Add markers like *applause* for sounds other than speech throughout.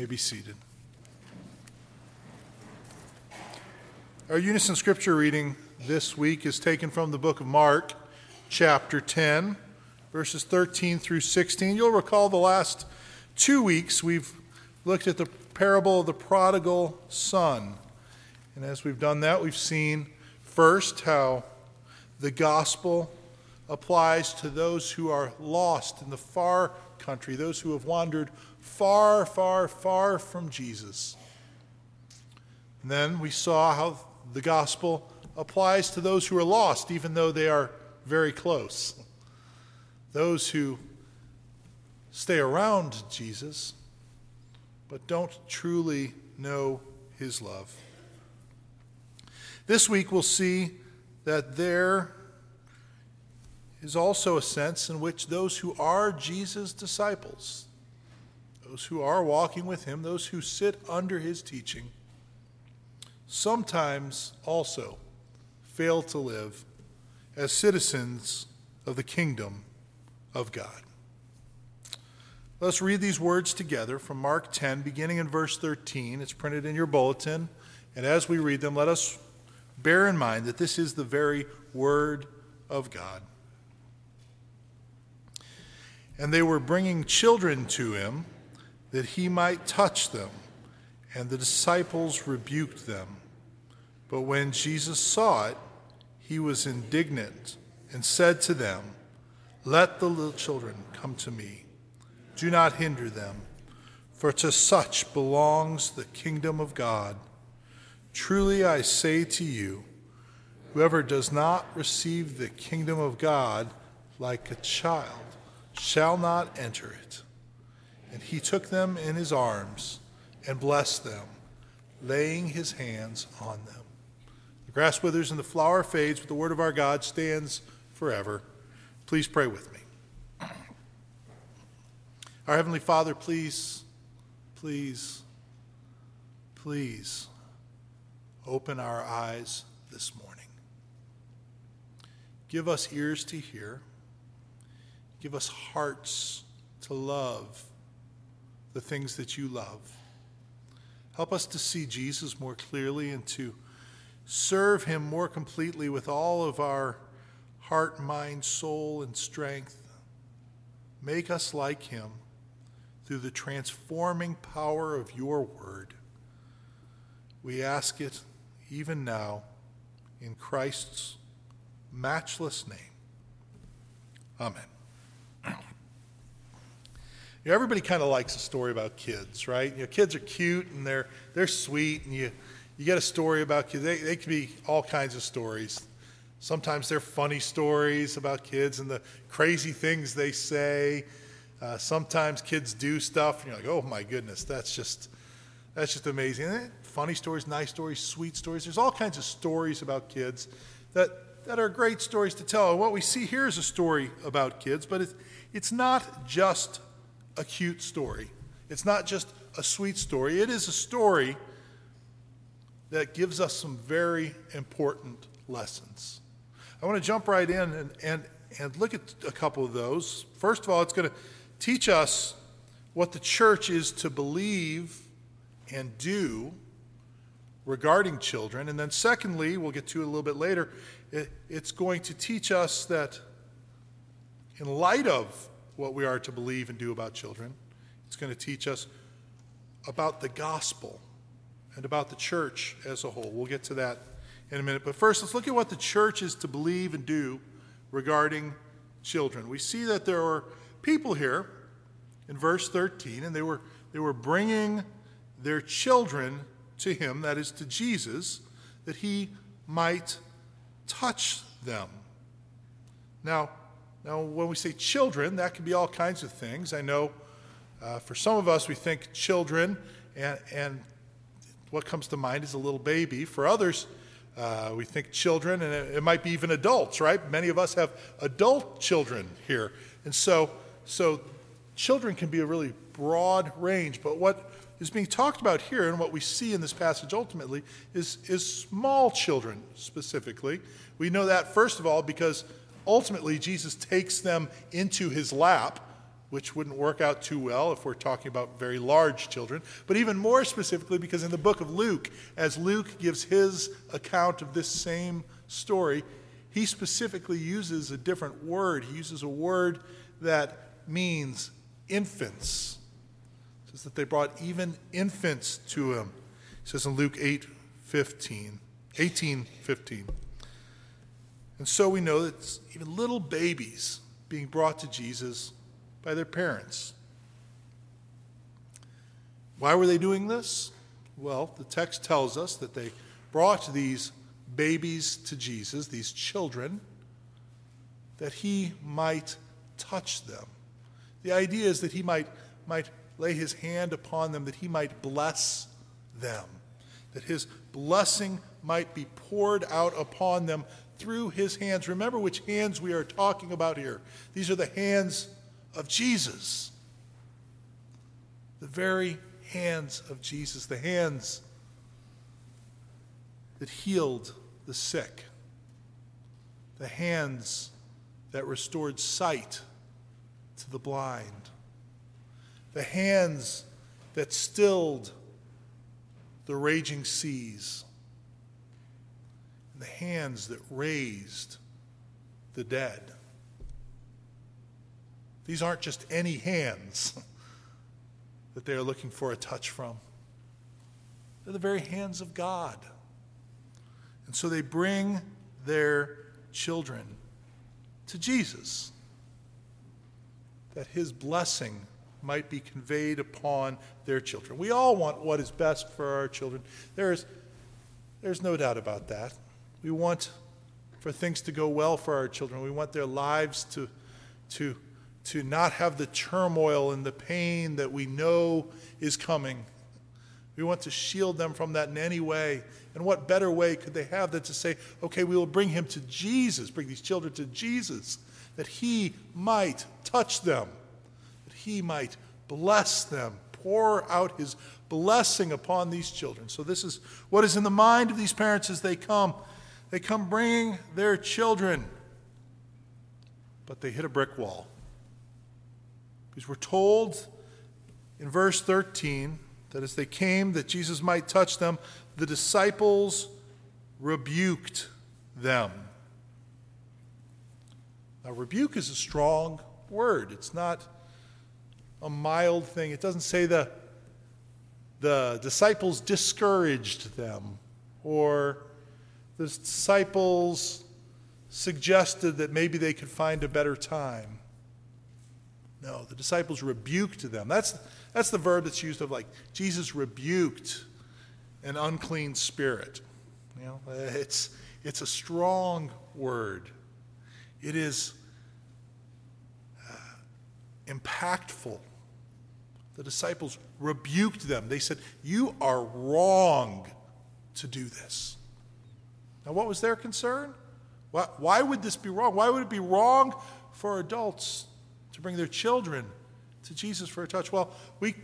may be seated. Our unison scripture reading this week is taken from the book of Mark, chapter 10, verses 13 through 16. You'll recall the last two weeks we've looked at the parable of the prodigal son. And as we've done that, we've seen first how the gospel applies to those who are lost in the far country, those who have wandered far, far, far from Jesus. And then we saw how the gospel applies to those who are lost, even though they are very close. Those who stay around Jesus, but don't truly know his love. This week we'll see that there is also a sense in which those who are Jesus' disciples, those who are walking with him, those who sit under his teaching, sometimes also fail to live as citizens of the kingdom of God. Let's read these words together from Mark 10, beginning in verse 13. It's printed in your bulletin. And as we read them, let us bear in mind that this is the very Word of God. And they were bringing children to him that he might touch them. And the disciples rebuked them. But when Jesus saw it, he was indignant and said to them, Let the little children come to me. Do not hinder them, for to such belongs the kingdom of God. Truly I say to you, whoever does not receive the kingdom of God like a child shall not enter it. And he took them in his arms and blessed them, laying his hands on them. The grass withers and the flower fades, but the word of our God stands forever. Please pray with me. Our Heavenly Father, please, please, please open our eyes this morning. Give us ears to hear Give us hearts to love the things that you love. Help us to see Jesus more clearly and to serve him more completely with all of our heart, mind, soul, and strength. Make us like him through the transforming power of your word. We ask it even now in Christ's matchless name. Amen. You know, everybody kind of likes a story about kids, right? You know, kids are cute and they're they're sweet, and you you get a story about kids. They they can be all kinds of stories. Sometimes they're funny stories about kids and the crazy things they say. Uh, sometimes kids do stuff, and you're like, oh my goodness, that's just that's just amazing. Funny stories, nice stories, sweet stories. There's all kinds of stories about kids that that are great stories to tell. And what we see here is a story about kids, but it's it's not just a cute story. It's not just a sweet story, it is a story that gives us some very important lessons. I want to jump right in and, and, and look at a couple of those. First of all, it's going to teach us what the church is to believe and do regarding children. And then, secondly, we'll get to it a little bit later, it, it's going to teach us that in light of what we are to believe and do about children. It's going to teach us about the gospel and about the church as a whole. We'll get to that in a minute. But first, let's look at what the church is to believe and do regarding children. We see that there are people here in verse 13, and they were, they were bringing their children to him, that is, to Jesus, that he might touch them. Now, now, when we say children, that can be all kinds of things. I know uh, for some of us, we think children, and, and what comes to mind is a little baby. For others, uh, we think children, and it, it, might be even adults, right? Many of us have adult children here. And so, so children can be a really broad range. But what is being talked about here, and what we see in this passage ultimately, is, is small children specifically. We know that, first of all, because ultimately Jesus takes them into his lap which wouldn't work out too well if we're talking about very large children, but even more specifically because in the book of Luke, as Luke gives his account of this same story, he specifically uses a different word. He uses a word that means infants. Says that they brought even infants to him. He says in Luke 8 15, 18 15. And so we know that even little babies being brought to Jesus by their parents. Why were they doing this? Well, the text tells us that they brought these babies to Jesus, these children, that he might touch them. The idea is that he might, might lay his hand upon them, that he might bless them, that his blessing might be poured out upon them through his hands. Remember which hands we are talking about here. These are the hands of Jesus. The very hands of Jesus, the hands that healed the sick, the hands that restored sight to the blind, the hands that stilled the raging seas, the hands that raised the dead. These aren't just any hands *laughs* that they are looking for a touch from. They're the very hands of God. And so they bring their children to Jesus that his blessing might be conveyed upon their children. We all want what is best for our children. There's, there's no doubt about that. We want for things to go well for our children. We want their lives to, to to not have the turmoil and the pain that we know is coming. We want to shield them from that in any way. And what better way could they have than to say, okay, we will bring him to Jesus, bring these children to Jesus, that he might touch them, that he might bless them, pour out his blessing upon these children. So, this is what is in the mind of these parents as they come. They come bringing their children, but they hit a brick wall. Because we're told in verse 13 that as they came that Jesus might touch them, the disciples rebuked them. Now, rebuke is a strong word. It's not a mild thing. It doesn't say the, the disciples discouraged them or the disciples suggested that maybe they could find a better time. No, the disciples rebuked them. That's, that's the verb that's used of like Jesus rebuked an unclean spirit. You know, *laughs* it's, it's a strong word. It is uh, impactful. The disciples rebuked them. They said, You are wrong to do this. Now, what was their concern? Why, would this be wrong? Why would it be wrong for adults to bring their children to Jesus for a touch? Well, we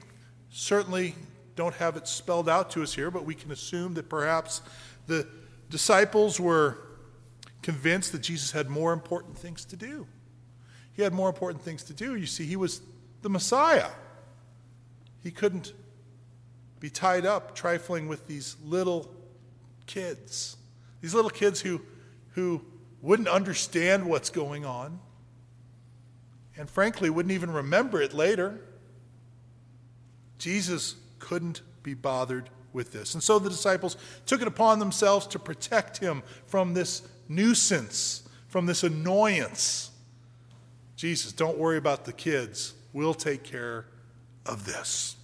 certainly don't have it spelled out to us here, but we can assume that perhaps the disciples were convinced that Jesus had more important things to do. He had more important things to do. You see, he was the Messiah. He couldn't be tied up trifling with these little kids. These little kids who, who wouldn't understand what's going on and frankly wouldn't even remember it later. Jesus couldn't be bothered with this. And so the disciples took it upon themselves to protect him from this nuisance, from this annoyance. Jesus, don't worry about the kids. We'll take care of this.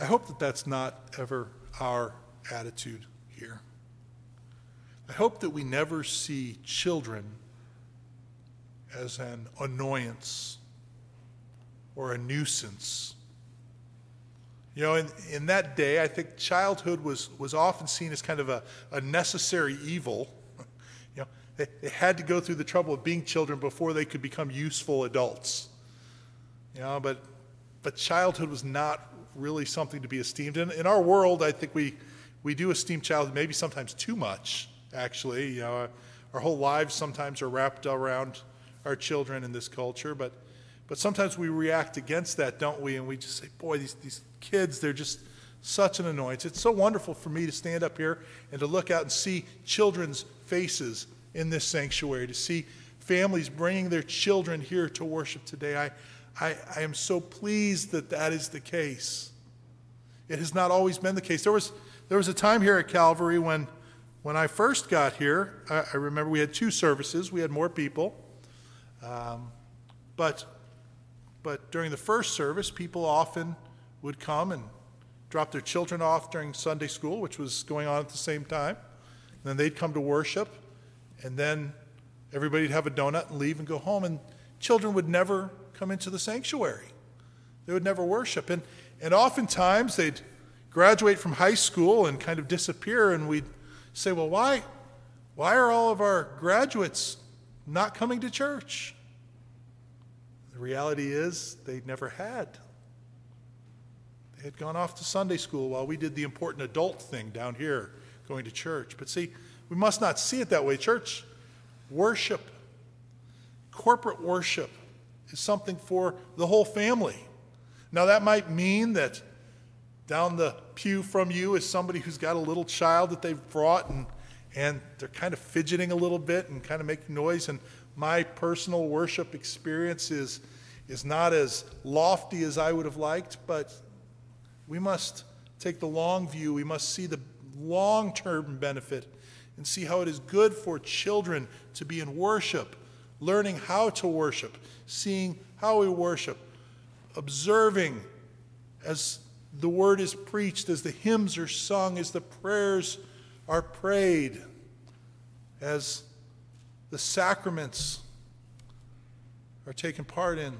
I hope that that's not ever our attitude here. I hope that we never see children as an annoyance or a nuisance. You know, in, in that day, I think childhood was, was often seen as kind of a, a necessary evil. *laughs* You know, they, they had to go through the trouble of being children before they could become useful adults. You know, but, but childhood was not really something to be esteemed. In, in our world, I think we, we do esteem childhood maybe sometimes too much actually. You know, our whole lives sometimes are wrapped around our children in this culture, but, but sometimes we react against that, don't we? And we just say, boy, these, these kids, they're just such an annoyance. It's so wonderful for me to stand up here and to look out and see children's faces in this sanctuary, to see families bringing their children here to worship today. I, I, I am so pleased that that is the case. It has not always been the case. There was, there was a time here at Calvary when, when I first got here, I, I remember we had two services, we had more people. Um, but, but during the first service, people often would come and drop their children off during Sunday school, which was going on at the same time. And then they'd come to worship, and then everybody'd have a donut and leave and go home. And children would never come into the sanctuary. They would never worship. And, and oftentimes they'd graduate from high school and kind of disappear, and we'd say, Well, why, why are all of our graduates not coming to church? The reality is they never had. They had gone off to Sunday school while we did the important adult thing down here, going to church. But see, we must not see it that way. Church worship, corporate worship, is something for the whole family. Now, that might mean that down the pew from you is somebody who's got a little child that they've brought and, and they're kind of fidgeting a little bit and kind of making noise. And my personal worship experience is, is not as lofty as I would have liked, but we must take the long view. We must see the long term benefit and see how it is good for children to be in worship, learning how to worship, seeing how we worship, observing as the word is preached, as the hymns are sung, as the prayers are prayed, as the sacraments are taken part in,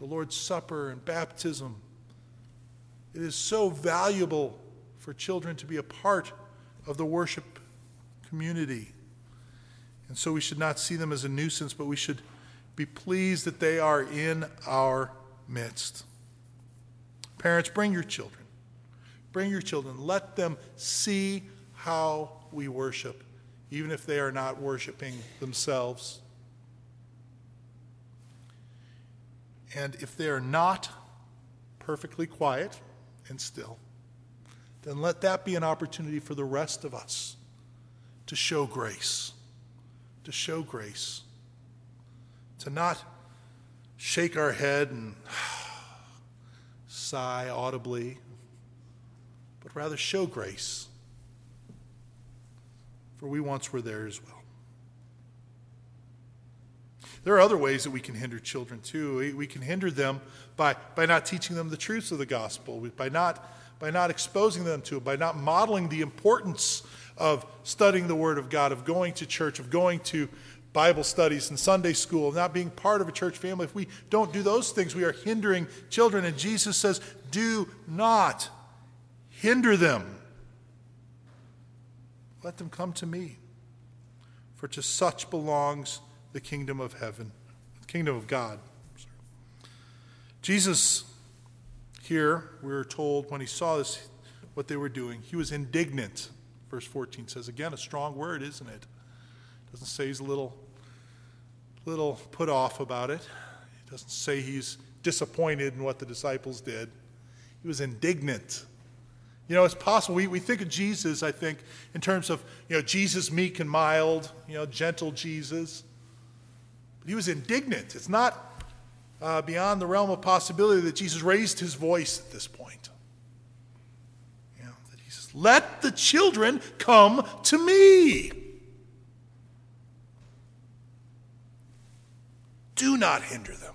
the Lord's Supper and baptism it is so valuable for children to be a part of the worship community. And so we should not see them as a nuisance, but we should be pleased that they are in our midst. Parents, bring your children. Bring your children. Let them see how we worship, even if they are not worshiping themselves. And if they are not perfectly quiet, and still, then let that be an opportunity for the rest of us to show grace. To show grace. To not shake our head and *sighs* sigh audibly, but rather show grace. For we once were there as well. There are other ways that we can hinder children too. We can hinder them by, by not teaching them the truths of the gospel, by not, by not exposing them to it, by not modeling the importance of studying the Word of God, of going to church, of going to Bible studies and Sunday school, not being part of a church family. If we don't do those things, we are hindering children. And Jesus says, do not hinder them. Let them come to me. For to such belongs the kingdom of heaven, the kingdom of God. Jesus, here, we're told when he saw this, what they were doing, he was indignant. Verse 14 says, again, a strong word, isn't it? Doesn't say he's a little, little put off about it. It doesn't say he's disappointed in what the disciples did. He was indignant. You know, it's possible. We, we think of Jesus, I think, in terms of, you know, Jesus meek and mild, you know, gentle Jesus. But he was indignant. It's not uh, beyond the realm of possibility that Jesus raised his voice at this point. You know, that he says, Let the children come to me. Do not hinder them,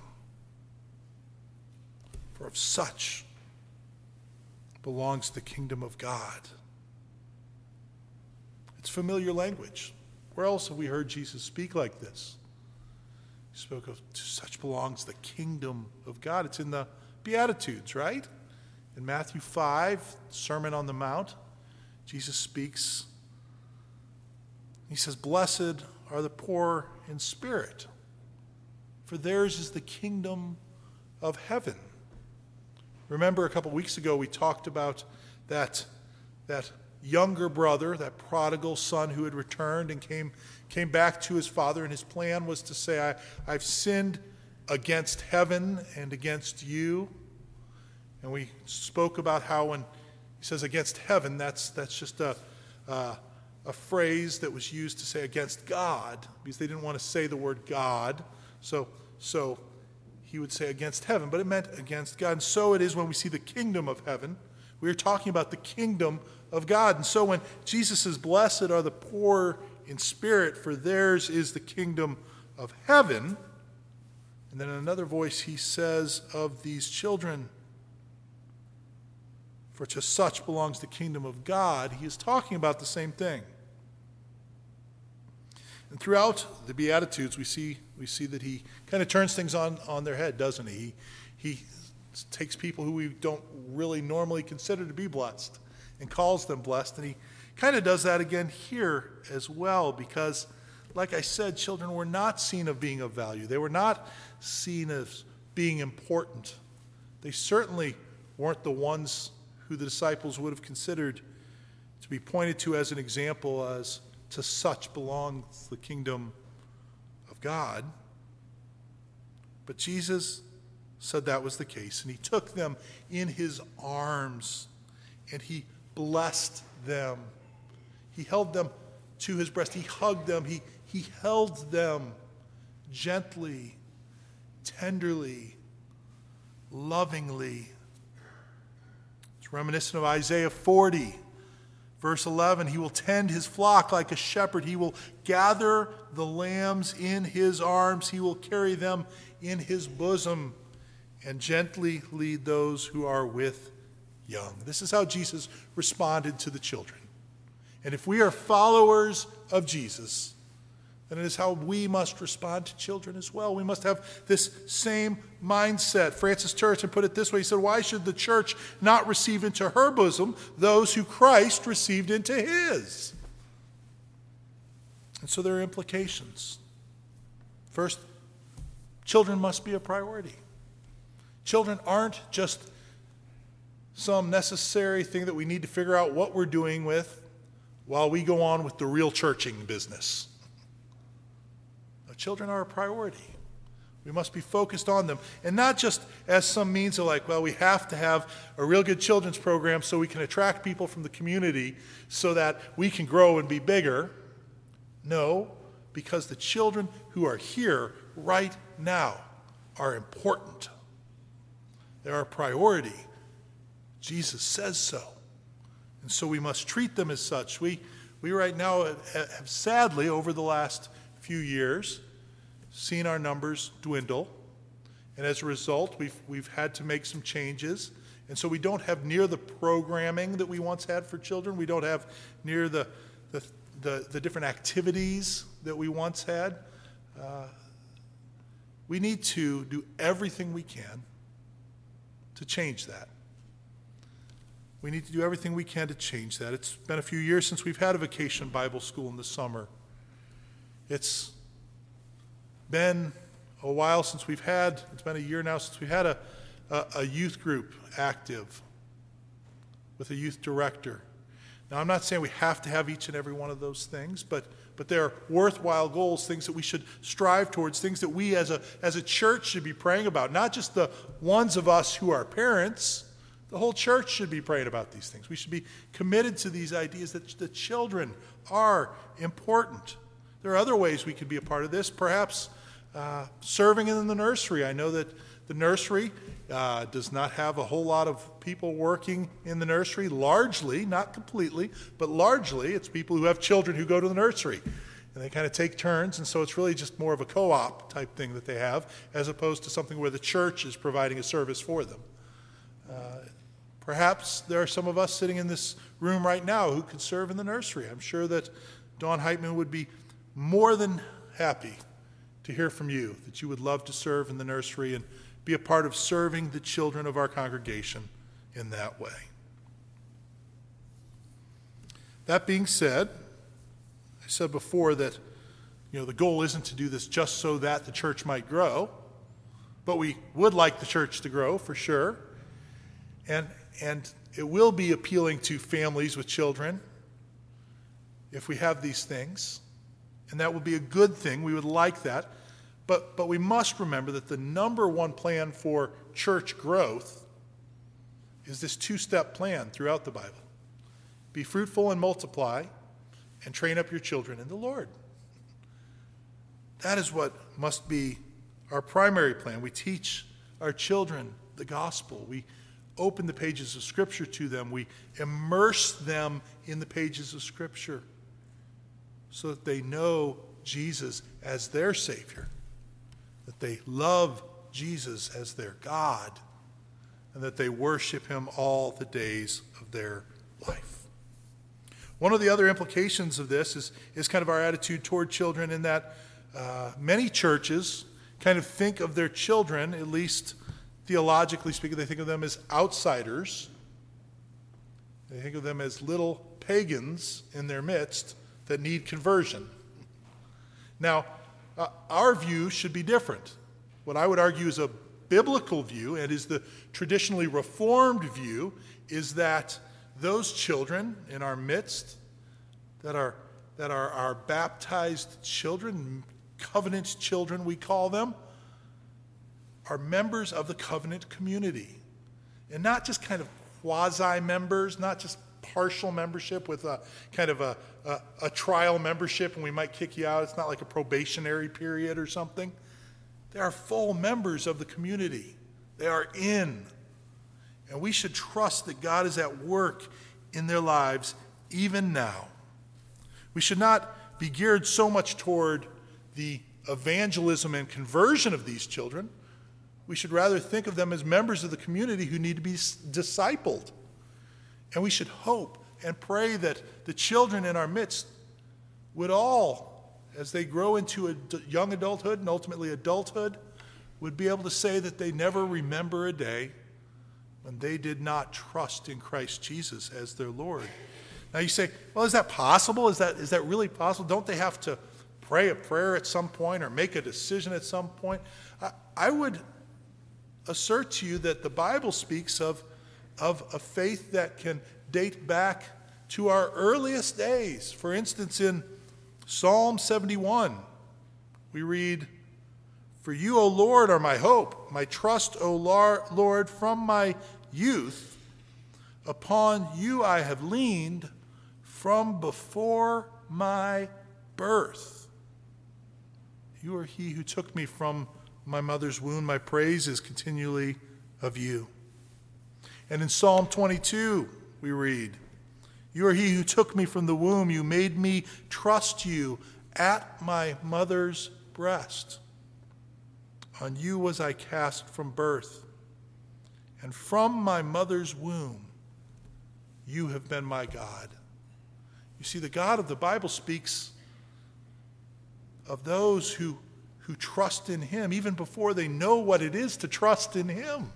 for of such belongs the kingdom of God. It's familiar language. Where else have we heard Jesus speak like this? He spoke of to such belongs the kingdom of God. It's in the Beatitudes, right? In Matthew 5, Sermon on the Mount, Jesus speaks. He says, Blessed are the poor in spirit, for theirs is the kingdom of heaven. Remember a couple weeks ago we talked about that, that younger brother, that prodigal son who had returned and came, came back to his father, and his plan was to say, I, I've sinned against heaven and against you. And we spoke about how when he says against heaven, that's, that's just a, uh, a phrase that was used to say against God, because they didn't want to say the word God. So, so he would say against heaven, but it meant against God. And so it is when we see the kingdom of heaven. We are talking about the kingdom of God. And so when Jesus says, Blessed are the poor in spirit, for theirs is the kingdom of heaven. And then in another voice, he says of these children, For to such belongs the kingdom of God. He is talking about the same thing. And throughout the Beatitudes, we see, we see that he kind of turns things on, on their head, doesn't he? he? He takes people who we don't really normally consider to be blessed and calls them blessed. And he kind of does that again here as well, because, like I said, children were not seen of being of value. They were not seen as being important. They certainly weren't the ones who the disciples would have considered to be pointed to as an example as to such belongs the kingdom God. But Jesus said that was the case, and he took them in his arms and he blessed them. He held them to his breast, he hugged them, he, he held them gently, tenderly, lovingly. It's reminiscent of Isaiah 40 Verse 11, he will tend his flock like a shepherd. He will gather the lambs in his arms. He will carry them in his bosom and gently lead those who are with young. This is how Jesus responded to the children. And if we are followers of Jesus, and it is how we must respond to children as well. We must have this same mindset. Francis Turretin put it this way He said, Why should the church not receive into her bosom those who Christ received into his? And so there are implications. First, children must be a priority. Children aren't just some necessary thing that we need to figure out what we're doing with while we go on with the real churching business. Children are a priority. We must be focused on them. And not just as some means of like, well, we have to have a real good children's program so we can attract people from the community so that we can grow and be bigger. No, because the children who are here right now are important. They're a priority. Jesus says so. And so we must treat them as such. We, we right now have, have sadly, over the last few years, seen our numbers dwindle. And as a result, we've, we've had to make some changes. And so we don't have near the programming that we once had for children. We don't have near the, the, the, the different activities that we once had. Uh, we need to do everything we can to change that. We need to do everything we can to change that. It's been a few years since we've had a vacation Bible school in the summer. It's been a while since we've had, it's been a year now since we've had a, a, a youth group active with a youth director. Now, I'm not saying we have to have each and every one of those things, but, but they're worthwhile goals, things that we should strive towards, things that we as a, as a church should be praying about, not just the ones of us who are parents. The whole church should be praying about these things. We should be committed to these ideas that the children are important. There are other ways we could be a part of this. Perhaps uh, serving in the nursery. I know that the nursery uh, does not have a whole lot of people working in the nursery, largely, not completely, but largely, it's people who have children who go to the nursery. And they kind of take turns, and so it's really just more of a co op type thing that they have, as opposed to something where the church is providing a service for them. Uh, perhaps there are some of us sitting in this room right now who could serve in the nursery. I'm sure that Dawn Heitman would be more than happy to hear from you that you would love to serve in the nursery and be a part of serving the children of our congregation in that way. That being said, I said before that you know the goal isn't to do this just so that the church might grow, but we would like the church to grow for sure. And and it will be appealing to families with children if we have these things, and that would be a good thing. We would like that. But, but we must remember that the number one plan for church growth is this two step plan throughout the Bible be fruitful and multiply, and train up your children in the Lord. That is what must be our primary plan. We teach our children the gospel. We open the pages of Scripture to them. We immerse them in the pages of Scripture so that they know Jesus as their Savior, that they love Jesus as their God, and that they worship Him all the days of their life. One of the other implications of this is, is kind of our attitude toward children, in that uh, many churches kind of think of their children, at least theologically speaking, they think of them as outsiders. They think of them as little pagans in their midst that need conversion. Now, uh, our view should be different. What I would argue is a biblical view and is the traditionally reformed view is that those children in our midst that are, that are our baptized children, covenant children, we call them, are members of the covenant community. And not just kind of quasi members, not just partial membership with a kind of a, a, a, trial membership and we might kick you out. It's not like a probationary period or something. They are full members of the community, they are in. And we should trust that God is at work in their lives even now. We should not be geared so much toward the evangelism and conversion of these children. We should rather think of them as members of the community who need to be discipled. And we should hope and pray that the children in our midst would all, as they grow into a young adulthood and ultimately adulthood, would be able to say that they never remember a day when they did not trust in Christ Jesus as their Lord. Now you say, well, is that possible? Is that, is that really possible? Don't they have to pray a prayer at some point or make a decision at some point? I, I would assert to you that the Bible speaks of, of a faith that can date back to our earliest days. For instance, in Psalm 71, we read, For you, O Lord, are my hope, my trust, O Lord, from my youth. Upon you I have leaned from before my birth. You are he who took me from my mother's womb. My praise is continually of you. And in Psalm 22, we read, You are he who took me from the womb. You made me trust you at my mother's breast. On you was I cast from birth, and from my mother's womb, you have been my God. You see, the God of the Bible speaks of those who, who trust in Him even before they know what it is to trust in Him.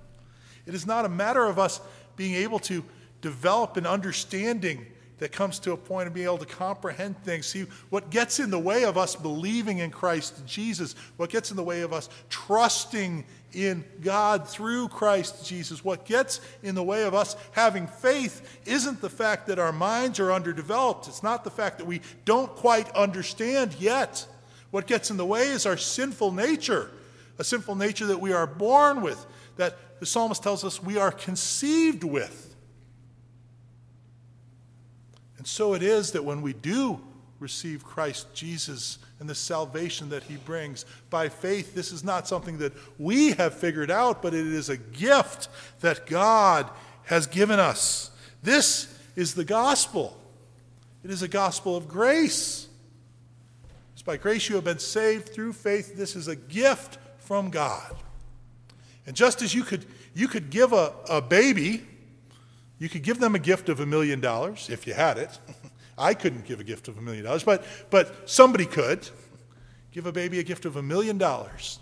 It is not a matter of us being able to develop an understanding that comes to a point of being able to comprehend things. See, what gets in the way of us believing in Christ Jesus, what gets in the way of us trusting in God through Christ Jesus. What gets in the way of us having faith isn't the fact that our minds are underdeveloped, it's not the fact that we don't quite understand yet. What gets in the way is our sinful nature, a sinful nature that we are born with, that the psalmist tells us we are conceived with. And so it is that when we do receive Christ Jesus and the salvation that he brings. By faith, this is not something that we have figured out, but it is a gift that God has given us. This is the gospel. It is a gospel of grace. It's by grace you have been saved through faith. This is a gift from God. And just as you could, you could give a, a baby, you could give them a gift of a million dollars if you had it. *laughs* I couldn't give a gift of a million dollars, but, but somebody could. Give a baby a gift of a million dollars.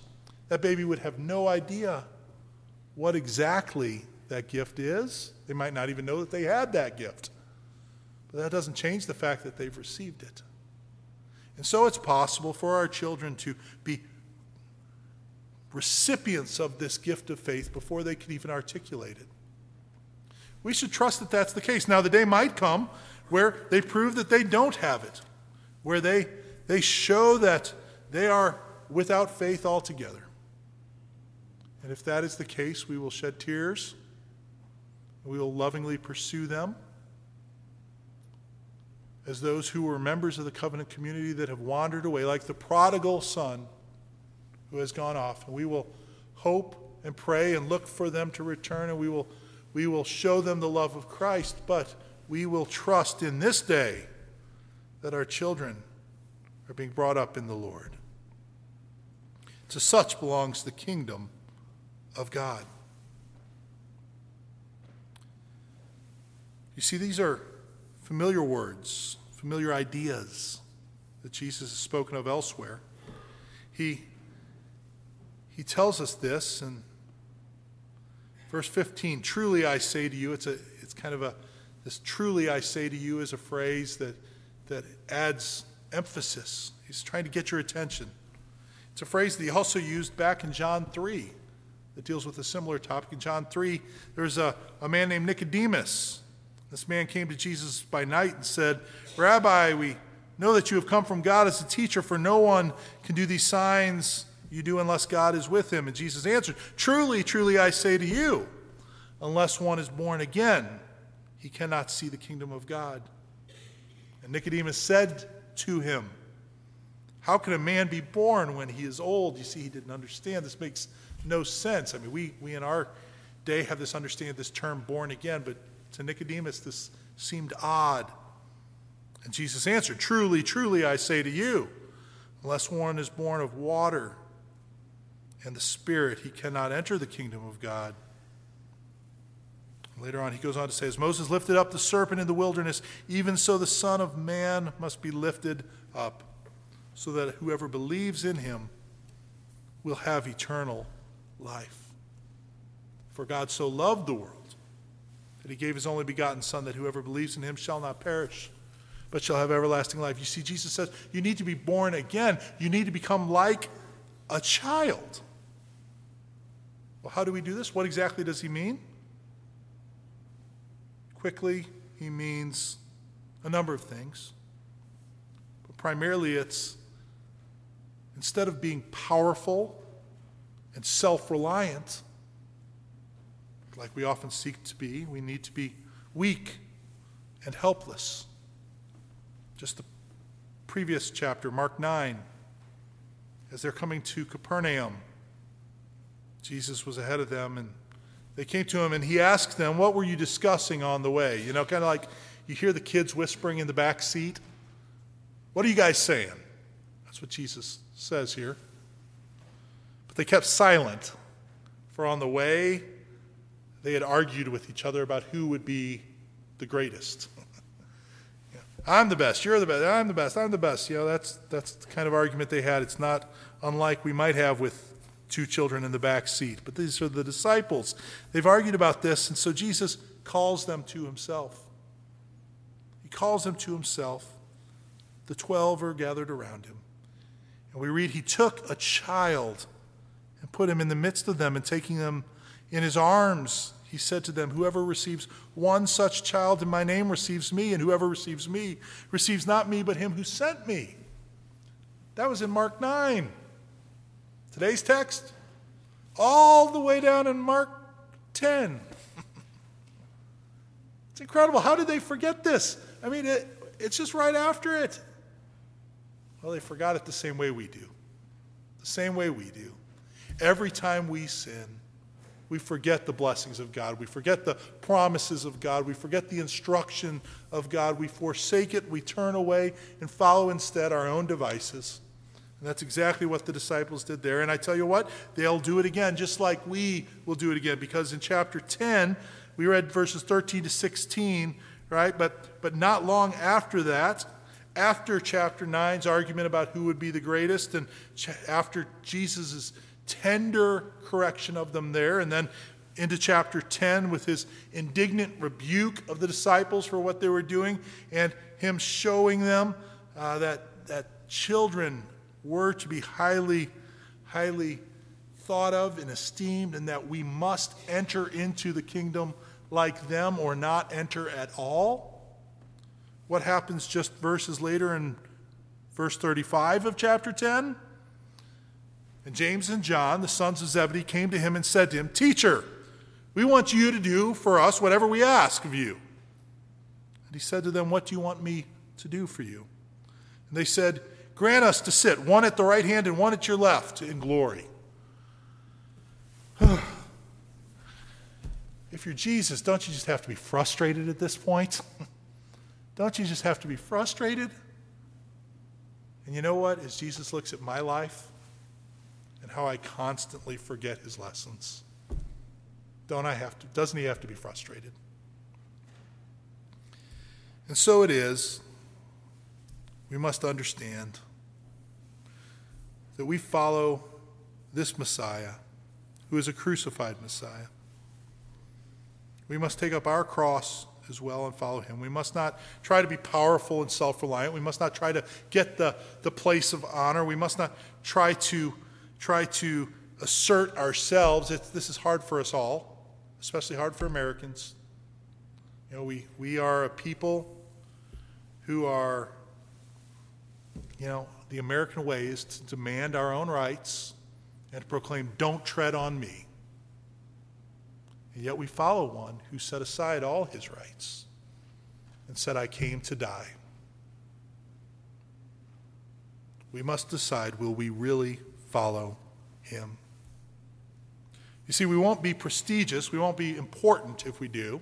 That baby would have no idea what exactly that gift is. They might not even know that they had that gift. But that doesn't change the fact that they've received it. And so it's possible for our children to be recipients of this gift of faith before they can even articulate it. We should trust that that's the case. Now, the day might come where they prove that they don't have it, where they, they show that they are without faith altogether. And if that is the case, we will shed tears. We will lovingly pursue them as those who were members of the covenant community that have wandered away, like the prodigal son who has gone off. And we will hope and pray and look for them to return, and we will, we will show them the love of Christ, but we will trust in this day that our children are being brought up in the Lord. To such belongs the kingdom of God. You see, these are familiar words, familiar ideas that Jesus has spoken of elsewhere. He, he tells us this in verse 15 Truly I say to you, it's, a, it's kind of a, this truly I say to you is a phrase that, that adds emphasis. He's trying to get your attention. It's a phrase that he also used back in John 3 that deals with a similar topic. In John 3, there's a, a man named Nicodemus. This man came to Jesus by night and said, Rabbi, we know that you have come from God as a teacher, for no one can do these signs you do unless God is with him. And Jesus answered, Truly, truly, I say to you, unless one is born again, he cannot see the kingdom of God. And Nicodemus said to him, How can a man be born when he is old? You see, he didn't understand. This makes no sense. I mean, we, we in our day have this understanding this term born again, but to Nicodemus, this seemed odd. And Jesus answered, Truly, truly, I say to you, unless one is born of water and the Spirit, he cannot enter the kingdom of God. Later on, he goes on to say, As Moses lifted up the serpent in the wilderness, even so the Son of Man must be lifted up, so that whoever believes in him will have eternal life. For God so loved the world that he gave his only begotten Son, that whoever believes in him shall not perish, but shall have everlasting life. You see, Jesus says you need to be born again, you need to become like a child. Well, how do we do this? What exactly does he mean? Quickly, he means a number of things. But primarily, it's instead of being powerful and self reliant, like we often seek to be, we need to be weak and helpless. Just the previous chapter, Mark 9, as they're coming to Capernaum, Jesus was ahead of them and they came to him and he asked them, What were you discussing on the way? You know, kind of like you hear the kids whispering in the back seat. What are you guys saying? That's what Jesus says here. But they kept silent, for on the way they had argued with each other about who would be the greatest. *laughs* I'm the best, you're the best, I'm the best, I'm the best. You know, that's, that's the kind of argument they had. It's not unlike we might have with two children in the back seat. But these are the disciples. They've argued about this, and so Jesus calls them to himself. He calls them to himself. The twelve are gathered around him. And we read, He took a child and put him in the midst of them, and taking them in his arms, he said to them, Whoever receives one such child in my name receives me, and whoever receives me receives not me, but him who sent me. That was in Mark 9. Today's text, all the way down in Mark 10. *laughs* it's incredible. How did they forget this? I mean, it, it's just right after it. Well, they forgot it the same way we do. The same way we do. Every time we sin, we forget the blessings of God. We forget the promises of God. We forget the instruction of God. We forsake it. We turn away and follow instead our own devices. And that's exactly what the disciples did there. And I tell you what, they'll do it again, just like we will do it again. Because in chapter 10, we read verses 13 to 16, right? But, but not long after that, after chapter 9's argument about who would be the greatest, and after Jesus' tender correction of them there, and then into chapter 10 with his indignant rebuke of the disciples for what they were doing, and him showing them uh, that, that children were to be highly, highly thought of and esteemed, and that we must enter into the kingdom like them or not enter at all. what happens just verses later in verse 35 of chapter 10? And James and John, the sons of Zebedee, came to him and said to him, Teacher, we want you to do for us whatever we ask of you. And he said to them, What do you want me to do for you? And they said, Grant us to sit, one at the right hand and one at your left, in glory. *sighs* if you're Jesus, don't you just have to be frustrated at this point? *laughs* don't you just have to be frustrated? And you know what? As Jesus looks at my life and how I constantly forget his lessons, don't I have to, doesn't he have to be frustrated? And so it is, we must understand that we follow this Messiah, who is a crucified Messiah. We must take up our cross as well and follow him. We must not try to be powerful and self reliant. We must not try to get the, the place of honor. We must not try to try to assert ourselves. It's, this is hard for us all, especially hard for Americans. You know, we, we are a people who are, you know, the American way is to demand our own rights and to proclaim, don't tread on me. And yet we follow one who set aside all his rights and said, I came to die. We must decide will we really follow him? You see, we won't be prestigious, we won't be important if we do,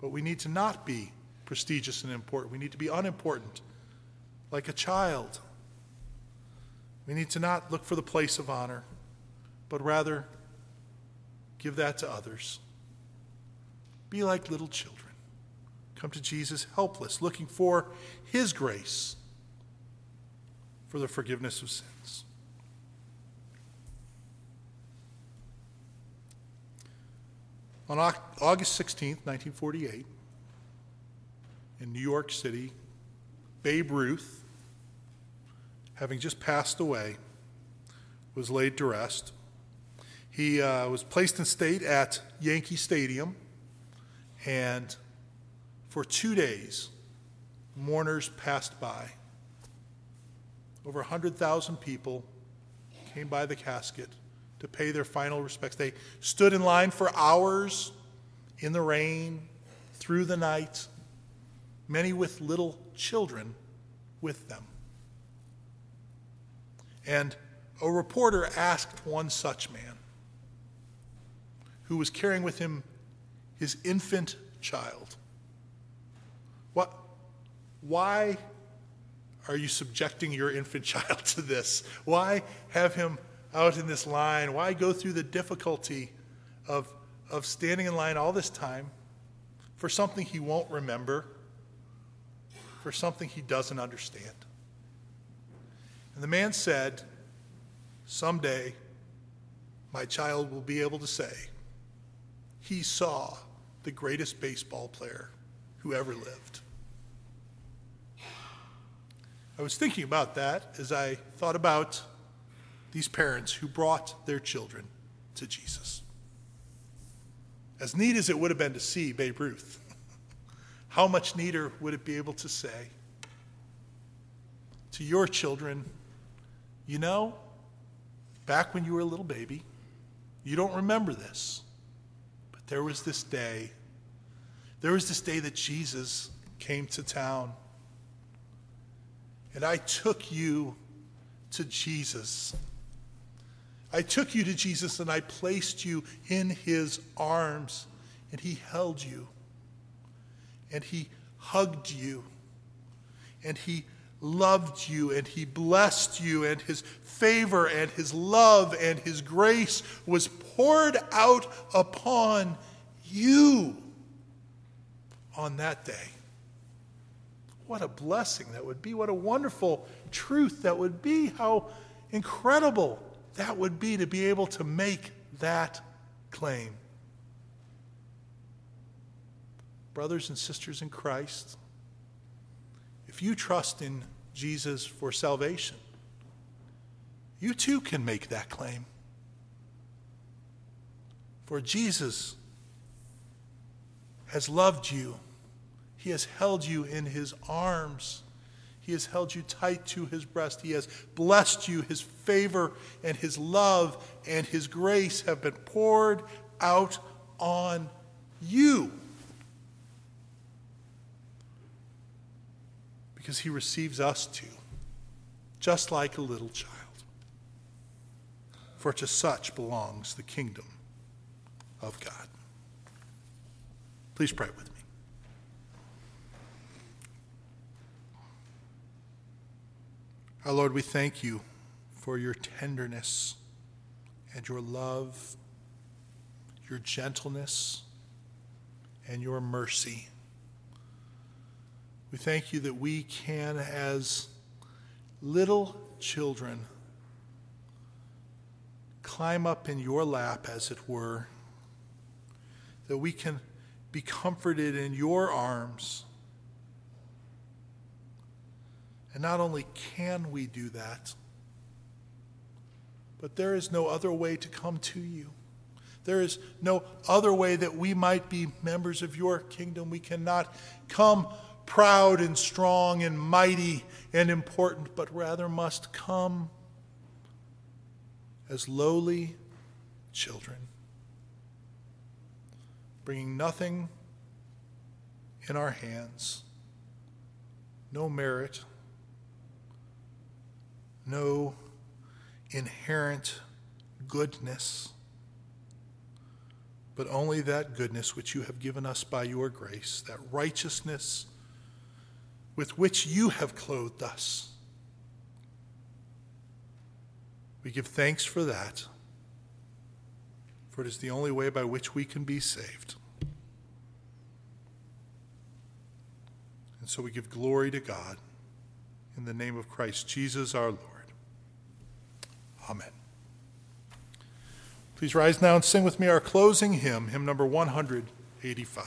but we need to not be prestigious and important. We need to be unimportant, like a child. We need to not look for the place of honor, but rather give that to others. Be like little children. Come to Jesus helpless, looking for his grace for the forgiveness of sins. On August 16th, 1948, in New York City, Babe Ruth, having just passed away, was laid to rest. He uh, was placed in state at Yankee Stadium, and for two days, mourners passed by. Over 100,000 people came by the casket to pay their final respects. They stood in line for hours in the rain, through the night, many with little children with them. And a reporter asked one such man, who was carrying with him his infant child, what, why are you subjecting your infant *laughs* child to this? Why have him out in this line? Why go through the difficulty of, of standing in line all this time for something he won't remember? for something he doesn't understand. And the man said, Someday my child will be able to say, he saw the greatest baseball player who ever lived. I was thinking about that as I thought about these parents who brought their children to Jesus. As neat as it would have been to see Babe Ruth, how much neater would it be able to say to your children, you know, back when you were a little baby, you don't remember this, but there was this day. There was this day that Jesus came to town. And I took you to Jesus. I took you to Jesus and I placed you in his arms, and he held you and he hugged you and he loved you and he blessed you and his favor and his love and his grace was poured out upon you on that day. What a blessing that would be. What a wonderful truth that would be. How incredible that would be to be able to make that claim. brothers and sisters in Christ, if you trust in Jesus for salvation, you too can make that claim. For Jesus has loved you, He has held you in his arms. He has held you tight to his breast. He has blessed you. His favor and his love and his grace have been poured out on you. Because he receives us too, just like a little child. For to such belongs the kingdom of God. Please pray with me. Our Lord, we thank you for your tenderness and your love, your gentleness, and your mercy. We thank you that we can, as little children, climb up in your lap, as it were, that we can be comforted in your arms. And not only can we do that, but there is no other way to come to you. There is no other way that we might be members of your kingdom. We cannot come proud and strong and mighty and important, but rather must come as lowly children, bringing nothing in our hands, no merit, no inherent goodness, but only that goodness which you have given us by your grace, that righteousness with which you have clothed us. We give thanks for that, for it is the only way by which we can be saved. And so we give glory to God in the name of Christ Jesus our Lord. Amen. Please rise now and sing with me our closing hymn, hymn number 185.